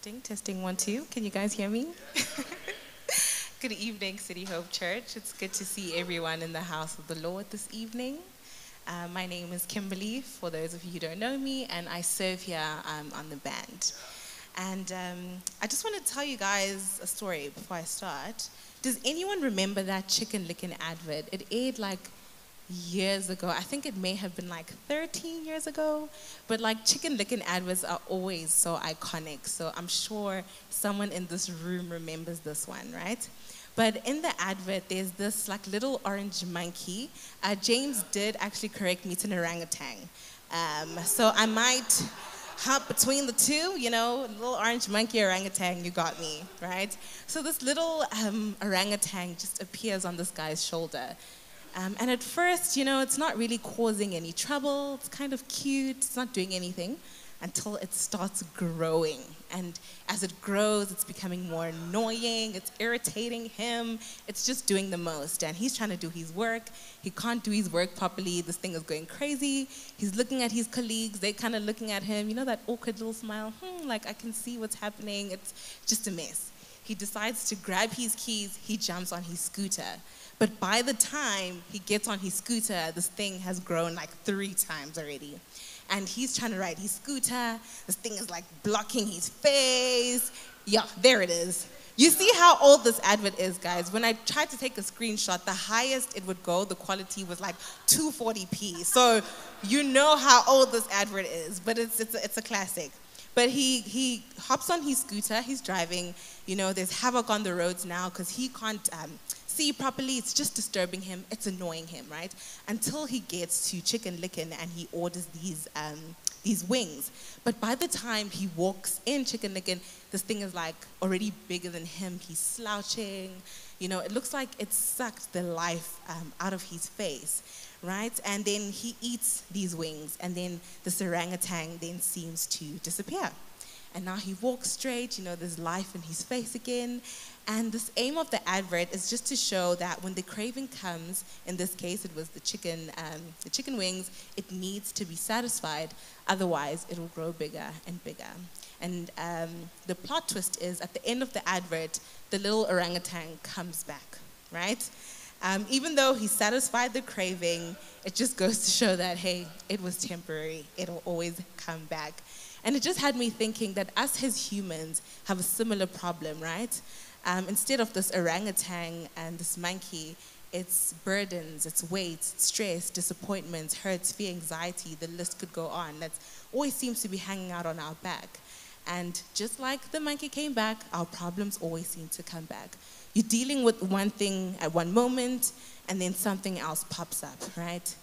Testing, testing one, two. Can you guys hear me? good evening, City Hope Church. It's good to see everyone in the house of the Lord this evening. Uh, my name is Kimberly, for those of you who don't know me, and I serve here um, on the band. And um, I just want to tell you guys a story before I start. Does anyone remember that Chicken Licken advert? It aired like years ago. I think it may have been like 13 years ago. But like Chicken Licken adverts are always so iconic. So I'm sure someone in this room remembers this one, right? But in the advert, there's this like little orange monkey. Uh, James did actually correct me, it's an orangutan. Um, so I might hop between the two, you know, little orange monkey orangutan, you got me, right? So this little um, orangutan just appears on this guy's shoulder. Um, and at first, you know, it's not really causing any trouble. It's kind of cute. It's not doing anything until it starts growing. And as it grows, it's becoming more annoying. It's irritating him. It's just doing the most. And he's trying to do his work. He can't do his work properly. This thing is going crazy. He's looking at his colleagues. They're kind of looking at him. You know that awkward little smile? Hmm, like I can see what's happening. It's just a mess. He decides to grab his keys. He jumps on his scooter but by the time he gets on his scooter, this thing has grown like three times already. And he's trying to ride his scooter. This thing is like blocking his face. Yeah, there it is. You see how old this advert is, guys. When I tried to take a screenshot, the highest it would go, the quality was like 240p. So you know how old this advert is, but it's, it's, a, it's a classic. But he, he hops on his scooter, he's driving. You know, there's havoc on the roads now because he can't um, see properly, it's just disturbing him, it's annoying him, right? Until he gets to Chicken Licken and he orders these, um, these wings. But by the time he walks in Chicken Licken, this thing is like already bigger than him. He's slouching. You know, it looks like it sucked the life um, out of his face, right? And then he eats these wings, and then the orangutan then seems to disappear. And now he walks straight, you know, there's life in his face again. And this aim of the advert is just to show that when the craving comes, in this case it was the chicken, um, the chicken wings, it needs to be satisfied. Otherwise, it will grow bigger and bigger. And um, the plot twist is at the end of the advert, the little orangutan comes back, right? Um, even though he satisfied the craving, it just goes to show that, hey, it was temporary. It'll always come back. And it just had me thinking that us as humans have a similar problem, right? Um, instead of this orangutan and this monkey, it's burdens, it's weight, stress, disappointments, hurts, fear, anxiety, the list could go on. That always seems to be hanging out on our back. And just like the monkey came back, our problems always seem to come back. You're dealing with one thing at one moment, and then something else pops up, right?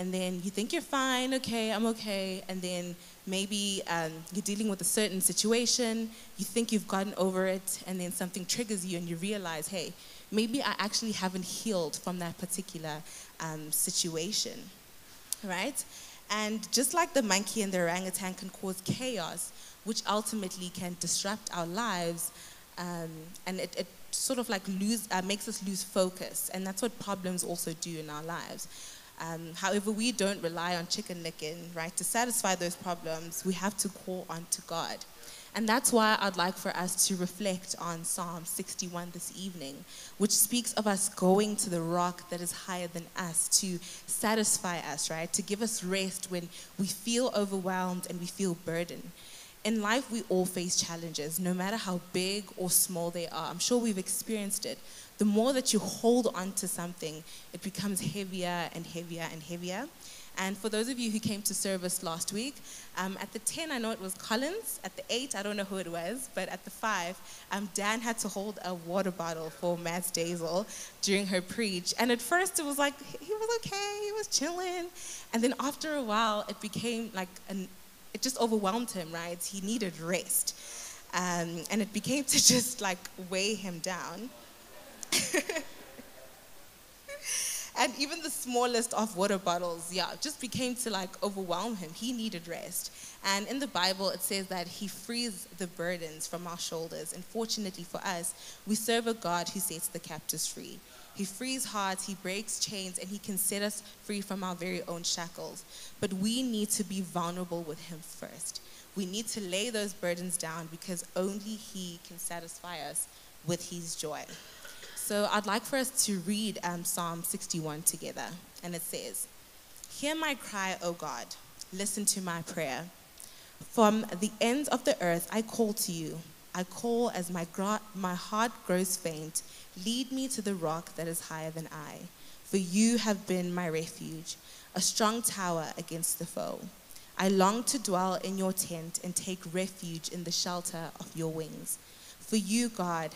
And then you think you're fine, okay, I'm okay, and then maybe um, you're dealing with a certain situation, you think you've gotten over it, and then something triggers you and you realize, hey, maybe I actually haven't healed from that particular um, situation, right? And just like the monkey and the orangutan can cause chaos, which ultimately can disrupt our lives, um, and it, it, sort of like lose, uh, makes us lose focus, and that's what problems also do in our lives. Um, however, we don't rely on Chicken Licken, right? To satisfy those problems, we have to call on to God. And that's why I'd like for us to reflect on Psalm 61 this evening, which speaks of us going to the rock that is higher than us to satisfy us, right? To give us rest when we feel overwhelmed and we feel burdened. In life, we all face challenges, no matter how big or small they are. I'm sure we've experienced it the more that you hold on to something, it becomes heavier and heavier and heavier. And for those of you who came to service last week, um, at the 10, I know it was Collins. At the 8, I don't know who it was. But at the 5, um, Dan had to hold a water bottle for Mads Dazel during her preach. And at first, it was like, he was okay, he was chilling. And then after a while, it became like, an, it just overwhelmed him, right? He needed rest. Um, and it became to just like weigh him down. and even the smallest of water bottles, yeah, just became to like overwhelm him. He needed rest. And in the Bible, it says that he frees the burdens from our shoulders. And fortunately for us, we serve a God who sets the captives free. He frees hearts, he breaks chains, and he can set us free from our very own shackles. But we need to be vulnerable with him first. we need to lay those burdens down because only He can satisfy us with His joy. So I'd like for us to read um, Psalm 61 together. And it says, Hear my cry, O God. Listen to my prayer. From the ends of the earth, I call to you. I call as my, my heart grows faint. Lead me to the rock that is higher than I. For you have been my refuge, a strong tower against the foe. I long to dwell in your tent and take refuge in the shelter of your wings. For you, God,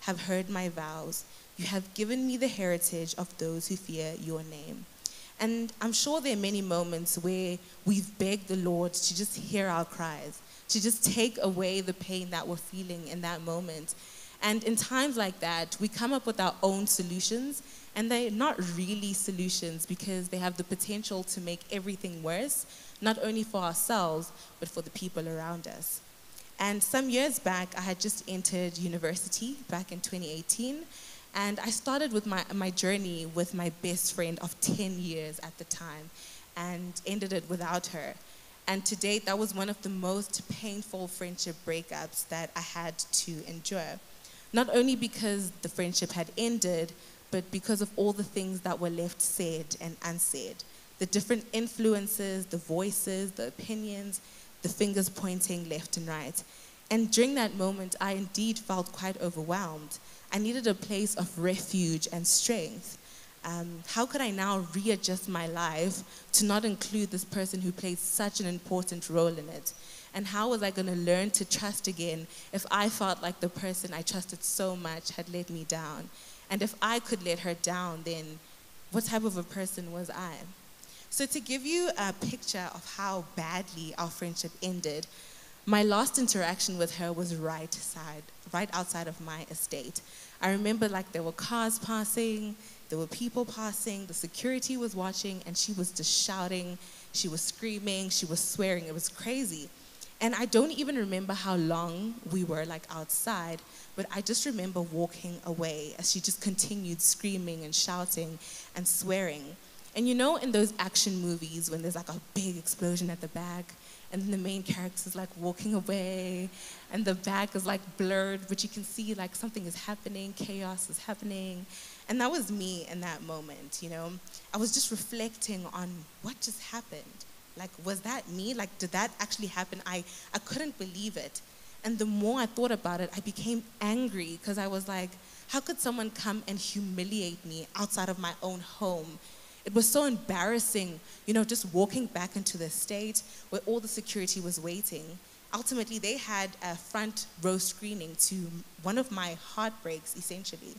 have heard my vows. You have given me the heritage of those who fear your name. And I'm sure there are many moments where we've begged the Lord to just hear our cries, to just take away the pain that we're feeling in that moment. And in times like that, we come up with our own solutions, and they're not really solutions because they have the potential to make everything worse, not only for ourselves, but for the people around us. And some years back, I had just entered university back in 2018. And I started with my, my journey with my best friend of 10 years at the time and ended it without her. And to date, that was one of the most painful friendship breakups that I had to endure. Not only because the friendship had ended, but because of all the things that were left said and unsaid. The different influences, the voices, the opinions, the fingers pointing left and right. And during that moment, I indeed felt quite overwhelmed. I needed a place of refuge and strength. Um, how could I now readjust my life to not include this person who played such an important role in it? And how was I going to learn to trust again if I felt like the person I trusted so much had let me down? And if I could let her down, then what type of a person was I? So, to give you a picture of how badly our friendship ended, my last interaction with her was right side, right outside of my estate. I remember like there were cars passing, there were people passing, the security was watching, and she was just shouting, she was screaming, she was swearing. It was crazy. And I don't even remember how long we were like outside, but I just remember walking away as she just continued screaming and shouting and swearing. And you know, in those action movies, when there's like a big explosion at the back, and the main character is like walking away, and the back is like blurred, but you can see like something is happening, chaos is happening. And that was me in that moment, you know. I was just reflecting on what just happened. Like, was that me? Like, did that actually happen? I, I couldn't believe it. And the more I thought about it, I became angry because I was like, how could someone come and humiliate me outside of my own home? It was so embarrassing, you know, just walking back into the state where all the security was waiting. Ultimately, they had a front row screening to one of my heartbreaks, essentially.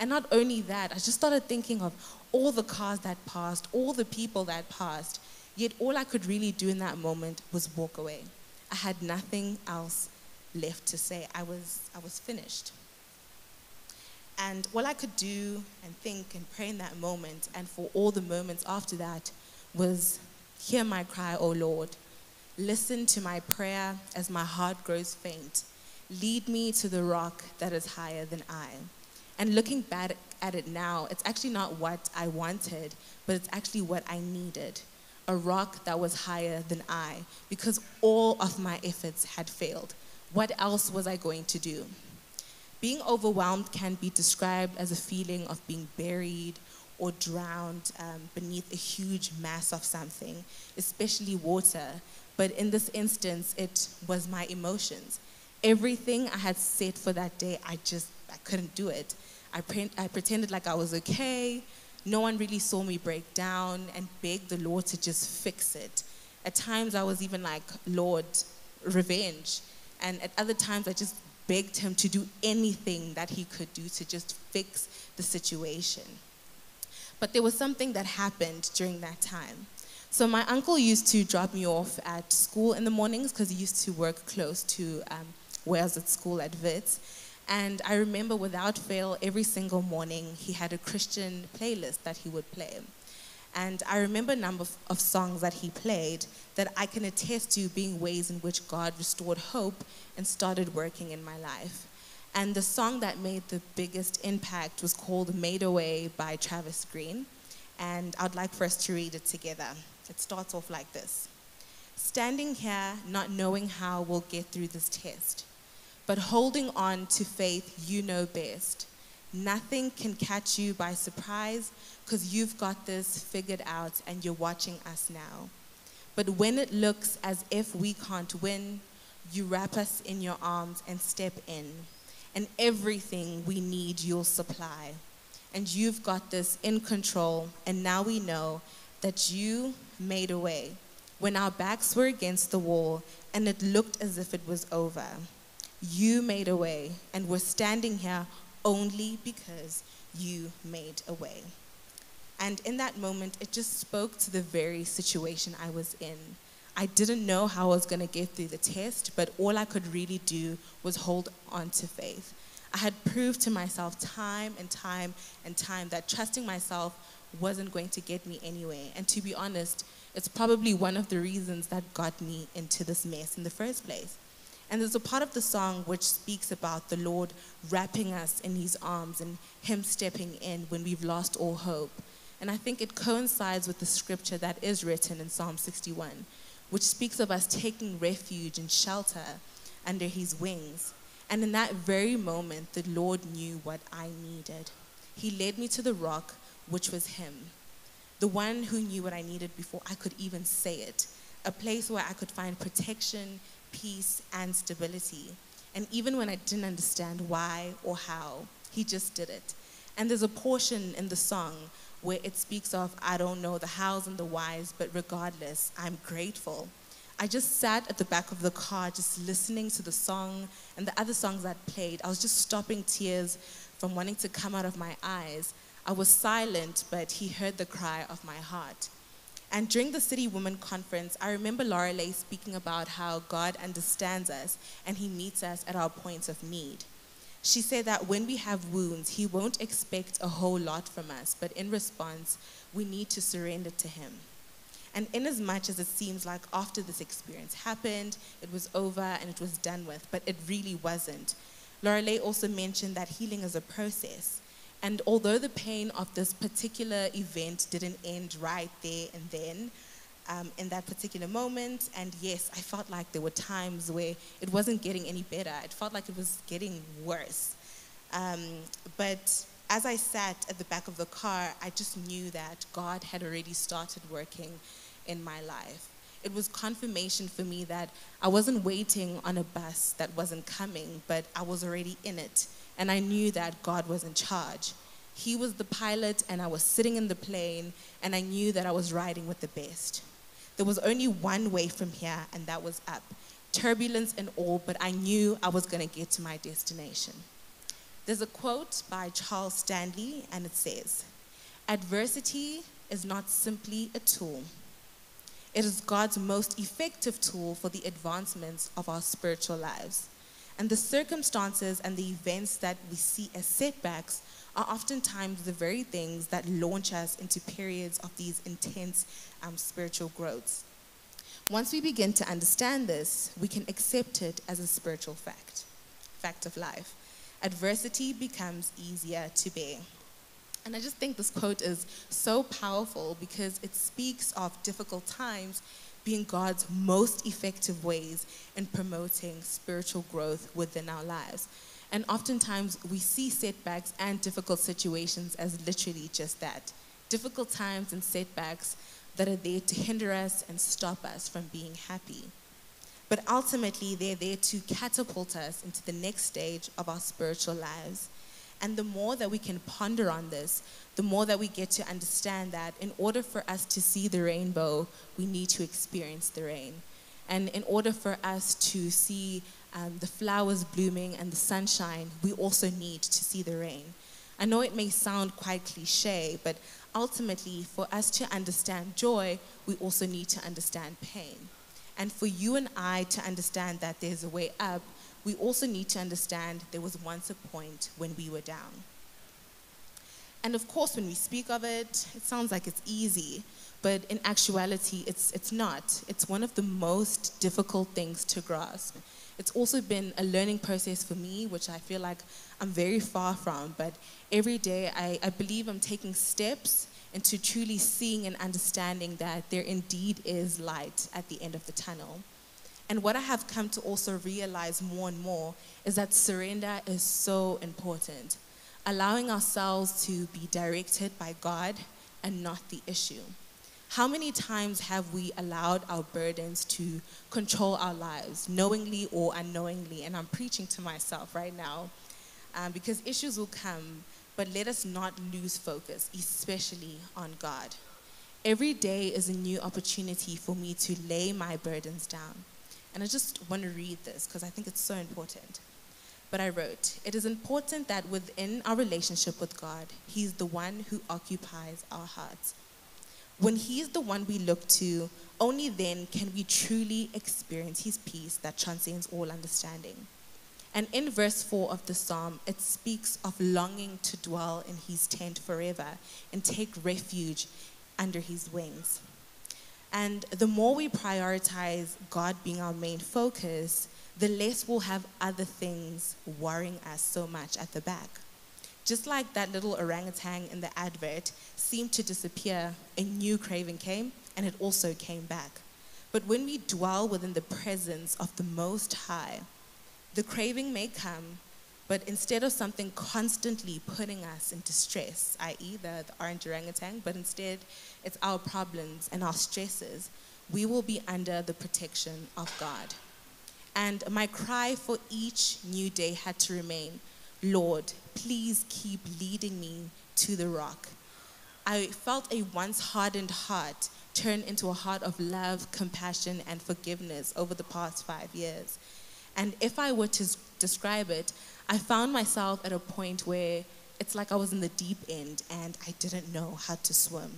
And not only that, I just started thinking of all the cars that passed, all the people that passed. Yet all I could really do in that moment was walk away. I had nothing else left to say. I was, I was finished. And all I could do and think and pray in that moment, and for all the moments after that, was hear my cry, O Lord. Listen to my prayer as my heart grows faint. Lead me to the rock that is higher than I. And looking back at it now, it's actually not what I wanted, but it's actually what I needed a rock that was higher than I, because all of my efforts had failed. What else was I going to do? Being overwhelmed can be described as a feeling of being buried or drowned um, beneath a huge mass of something, especially water. But in this instance, it was my emotions. Everything I had set for that day, I just I couldn't do it. I, pre- I pretended like I was okay. No one really saw me break down and begged the Lord to just fix it. At times, I was even like, Lord, revenge. And at other times, I just begged him to do anything that he could do to just fix the situation. But there was something that happened during that time. So my uncle used to drop me off at school in the mornings because he used to work close to um, where I was at school at Wits. And I remember without fail, every single morning, he had a Christian playlist that he would play. And I remember a number of songs that he played that I can attest to being ways in which God restored hope and started working in my life. And the song that made the biggest impact was called Made a Way by Travis Greene. And I'd like for us to read it together. It starts off like this standing here not knowing how we'll get through this test, but holding on to faith you know best. Nothing can catch you by surprise because you've got this figured out and you're watching us now. But when it looks as if we can't win, you wrap us in your arms and step in. And everything we need, you'll supply. And you've got this in control. And now we know that you made a way when our backs were against the wall and it looked as if it was over. You made a way, and we're standing here only because you made a way. And in that moment, it just spoke to the very situation I was in. I didn't know how I was going to get through the test, but all I could really do was hold on to faith. I had proved to myself time and time and time that trusting myself wasn't going to get me anywhere. And to be honest, it's probably one of the reasons that got me into this mess in the first place. And there's a part of the song which speaks about the Lord wrapping us in his arms and him stepping in when we've lost all hope. And I think it coincides with the scripture that is written in Psalm 61, which speaks of us taking refuge and shelter under his wings. And in that very moment, the Lord knew what I needed. He led me to the rock, which was him, the one who knew what I needed before I could even say it, a place where I could find protection, peace, and stability. And even when I didn't understand why or how, he just did it. And there's a portion in the song where it speaks of, I don't know the hows and the whys, but regardless, I'm grateful. I just sat at the back of the car, just listening to the song and the other songs that played. I was just stopping tears from wanting to come out of my eyes. I was silent, but he heard the cry of my heart. And during the City Women Conference, I remember Laura Lorelei speaking about how God understands us and He meets us at our points of need. She said that when we have wounds, He won't expect a whole lot from us, but in response, we need to surrender to Him. And in as much as it seems like after this experience happened, it was over and it was done with, but it really wasn't. Lorelei also mentioned that healing is a process. And although the pain of this particular event didn't end right there and then, um, in that particular moment, and yes, I felt like there were times where it wasn't getting any better. It felt like it was getting worse. Um, but as I sat at the back of the car, I just knew that God had already started working in my life. It was confirmation for me that I wasn't waiting on a bus that wasn't coming, but I was already in it and I knew that God was in charge. He was the pilot, and I was sitting in the plane, and I knew that I was riding with the best. There was only one way from here, and that was up. Turbulence and all, but I knew I was going to get to my destination. There's a quote by Charles Stanley, and it says Adversity is not simply a tool, it is God's most effective tool for the advancements of our spiritual lives. And the circumstances and the events that we see as setbacks are oftentimes the very things that launch us into periods of these intense um, spiritual growths. Once we begin to understand this, we can accept it as a spiritual fact, fact of life. Adversity becomes easier to bear. And I just think this quote is so powerful because it speaks of difficult times being God's most effective ways in promoting spiritual growth within our lives. And oftentimes we see setbacks and difficult situations as literally just that difficult times and setbacks that are there to hinder us and stop us from being happy. But ultimately, they're there to catapult us into the next stage of our spiritual lives. And the more that we can ponder on this, the more that we get to understand that in order for us to see the rainbow, we need to experience the rain. And in order for us to see um, the flowers blooming and the sunshine, we also need to see the rain. I know it may sound quite cliche, but ultimately, for us to understand joy, we also need to understand pain. And for you and I to understand that there's a way up, we also need to understand there was once a point when we were down. And of course, when we speak of it, it sounds like it's easy, but in actuality, it's, it's not. It's one of the most difficult things to grasp. It's also been a learning process for me, which I feel like I'm very far from, but every day I, I believe I'm taking steps into truly seeing and understanding that there indeed is light at the end of the tunnel. And what I have come to also realize more and more is that surrender is so important. Allowing ourselves to be directed by God and not the issue. How many times have we allowed our burdens to control our lives, knowingly or unknowingly? And I'm preaching to myself right now um, because issues will come, but let us not lose focus, especially on God. Every day is a new opportunity for me to lay my burdens down. And I just want to read this because I think it's so important. But I wrote, It is important that within our relationship with God, He's the one who occupies our hearts. When He's the one we look to, only then can we truly experience His peace that transcends all understanding. And in verse 4 of the psalm, it speaks of longing to dwell in His tent forever and take refuge under His wings. And the more we prioritize God being our main focus, the less we'll have other things worrying us so much at the back. Just like that little orangutan in the advert seemed to disappear, a new craving came and it also came back. But when we dwell within the presence of the Most High, the craving may come, but instead of something constantly putting us into stress, i.e., the, the orange orangutan, but instead it's our problems and our stresses, we will be under the protection of God. And my cry for each new day had to remain Lord, please keep leading me to the rock. I felt a once hardened heart turn into a heart of love, compassion, and forgiveness over the past five years. And if I were to describe it, I found myself at a point where it's like I was in the deep end and I didn't know how to swim.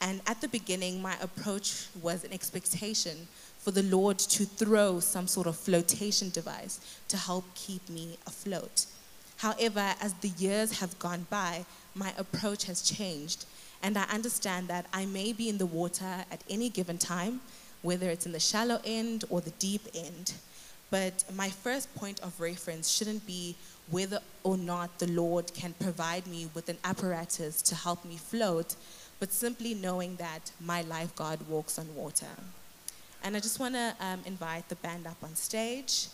And at the beginning, my approach was an expectation for the Lord to throw some sort of flotation device to help keep me afloat. However, as the years have gone by, my approach has changed, and I understand that I may be in the water at any given time, whether it's in the shallow end or the deep end. But my first point of reference shouldn't be whether or not the Lord can provide me with an apparatus to help me float, but simply knowing that my lifeguard walks on water. And I just want to um, invite the band up on stage.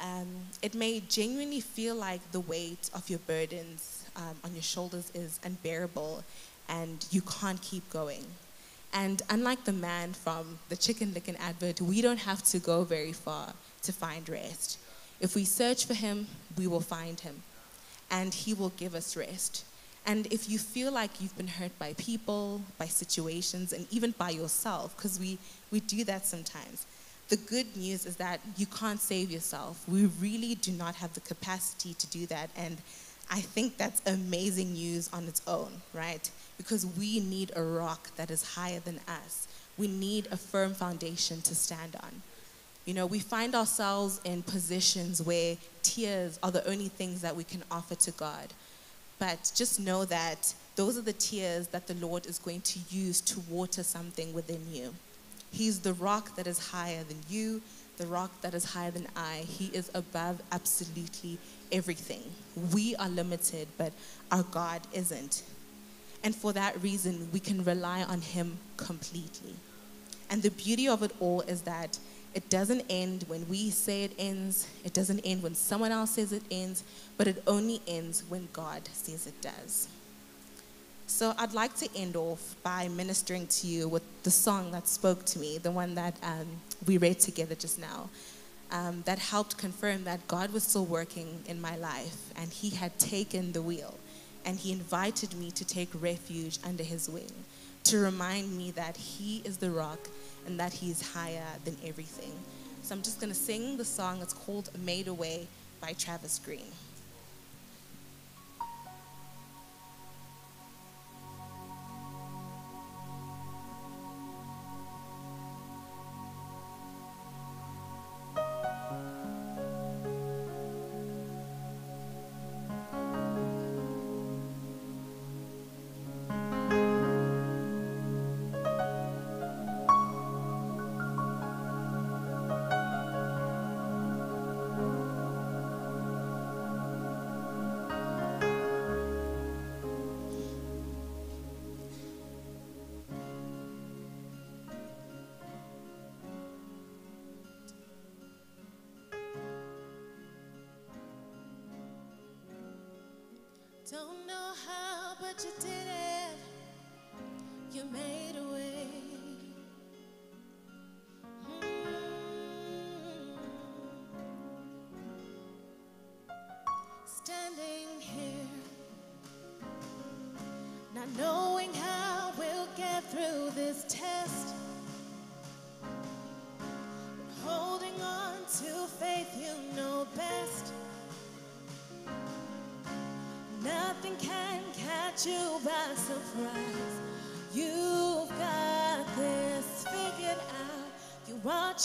Um, it may genuinely feel like the weight of your burdens um, on your shoulders is unbearable and you can't keep going. And unlike the man from the Chicken Licken advert, we don't have to go very far to find rest. If we search for him, we will find him, and he will give us rest. And if you feel like you've been hurt by people, by situations, and even by yourself, because we, we do that sometimes, the good news is that you can't save yourself. We really do not have the capacity to do that. And I think that's amazing news on its own, right? Because we need a rock that is higher than us. We need a firm foundation to stand on. You know, we find ourselves in positions where tears are the only things that we can offer to God. But just know that those are the tears that the Lord is going to use to water something within you. He's the rock that is higher than you, the rock that is higher than I. He is above absolutely everything. We are limited, but our God isn't. And for that reason, we can rely on Him completely. And the beauty of it all is that it doesn't end when we say it ends. It doesn't end when someone else says it ends, but it only ends when God says it does. So I'd like to end off by ministering to you with the song that spoke to me, the one that um, we read together just now, um, that helped confirm that God was still working in my life and He had taken the wheel and He invited me to take refuge under His wing to remind me that He is the rock and that He is higher than everything. So I'm just going to sing the song. It's called Made a Way by Travis Greene. Don't know how, but you did it.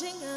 Watching us